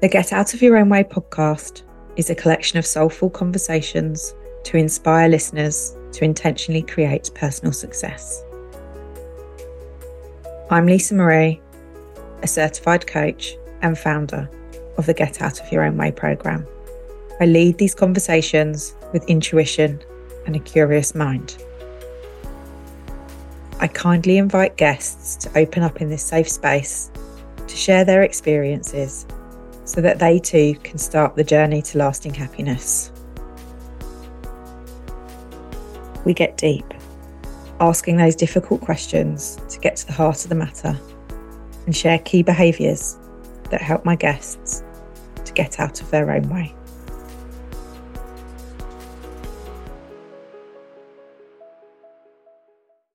The Get Out of Your Own Way podcast is a collection of soulful conversations to inspire listeners to intentionally create personal success. I'm Lisa Marie, a certified coach and founder of the Get Out of Your Own Way program. I lead these conversations with intuition and a curious mind. I kindly invite guests to open up in this safe space to share their experiences so that they too can start the journey to lasting happiness. We get deep, asking those difficult questions to get to the heart of the matter and share key behaviours that help my guests to get out of their own way.